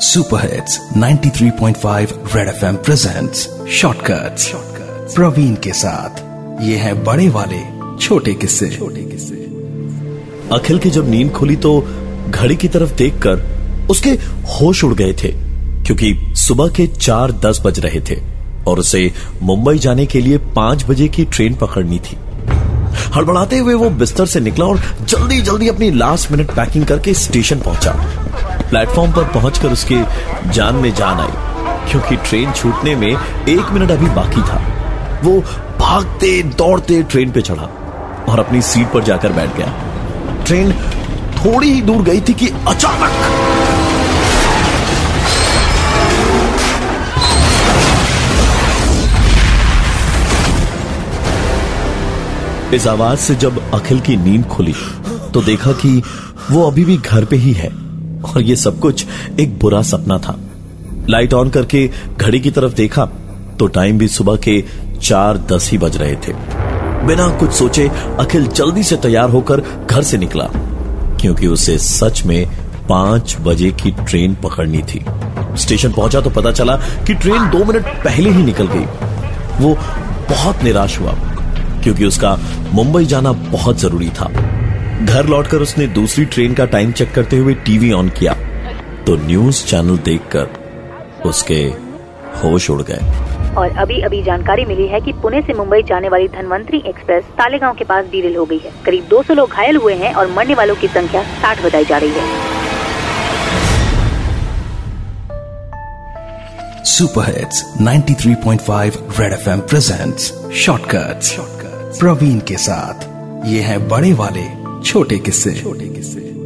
Super hits 93.5 red FM presents shortcuts Praveen के साथ। ये है बड़े वाले, छोटे किस्से। छोटे किस्से अखिल की जब नींद खुली तो घड़ी की तरफ़ देखकर उसके होश उड़ गए थे, क्योंकि सुबह के चार दस बज रहे थे और उसे मुंबई जाने के लिए पाँच बजे की ट्रेन पकड़नी थी। हड़बड़ाते हुए वो बिस्तर से निकला और जल्दी जल्दी अपनी लास्ट मिनट पैकिंग करके स्टेशन पहुँचा। प्लेटफॉर्म पर पहुंचकर उसके जान में जान आई, क्योंकि ट्रेन छूटने में एक मिनट अभी बाकी था। वो भागते, दौड़ते ट्रेन पे चढ़ा और अपनी सीट पर जाकर बैठ गया। ट्रेन थोड़ी ही दूर गई थी कि अचानक इस आवाज़ से जब अखिल की नींद खुली तो देखा कि वो अभी भी घर पे ही है। और ये सब कुछ एक बुरा सपना था। लाइट ऑन करके घड़ी की तरफ़ देखा तो टाइम भी सुबह के चार दस ही बज रहे थे। बिना कुछ सोचे, अखिल जल्दी से तैयार होकर घर से निकला, क्योंकि उसे सच में पाँच बजे की ट्रेन पकड़नी थी। स्टेशन पहुँचा तो पता चला कि ट्रेन दो मिनट पहले ही निकल गई। वो बहुत निराश हुआ, क्योंकि उसका मुंबई जाना बहुत ज़रूरी था। घर लौटकर उसने दूसरी ट्रेन का टाइम चेक करते हुए टीवी ऑन किया। तो न्यूज़ चैनल देखकर उसके होश उड़ गए। और अभी अभी जानकारी मिली है कि पुणे से मुंबई जाने वाली धनवंतरी एक्सप्रेस तालेगांव के पास डीरेल हो गई है। करीब 200 लोग घायल हुए हैं और मरने वालों की संख्या 60 बताई जा रही है। Super hits 93.5 red FM presents shortcuts Praveen के साथ। ये है बड़े वाले छोटे किस्से। छोटे किस्से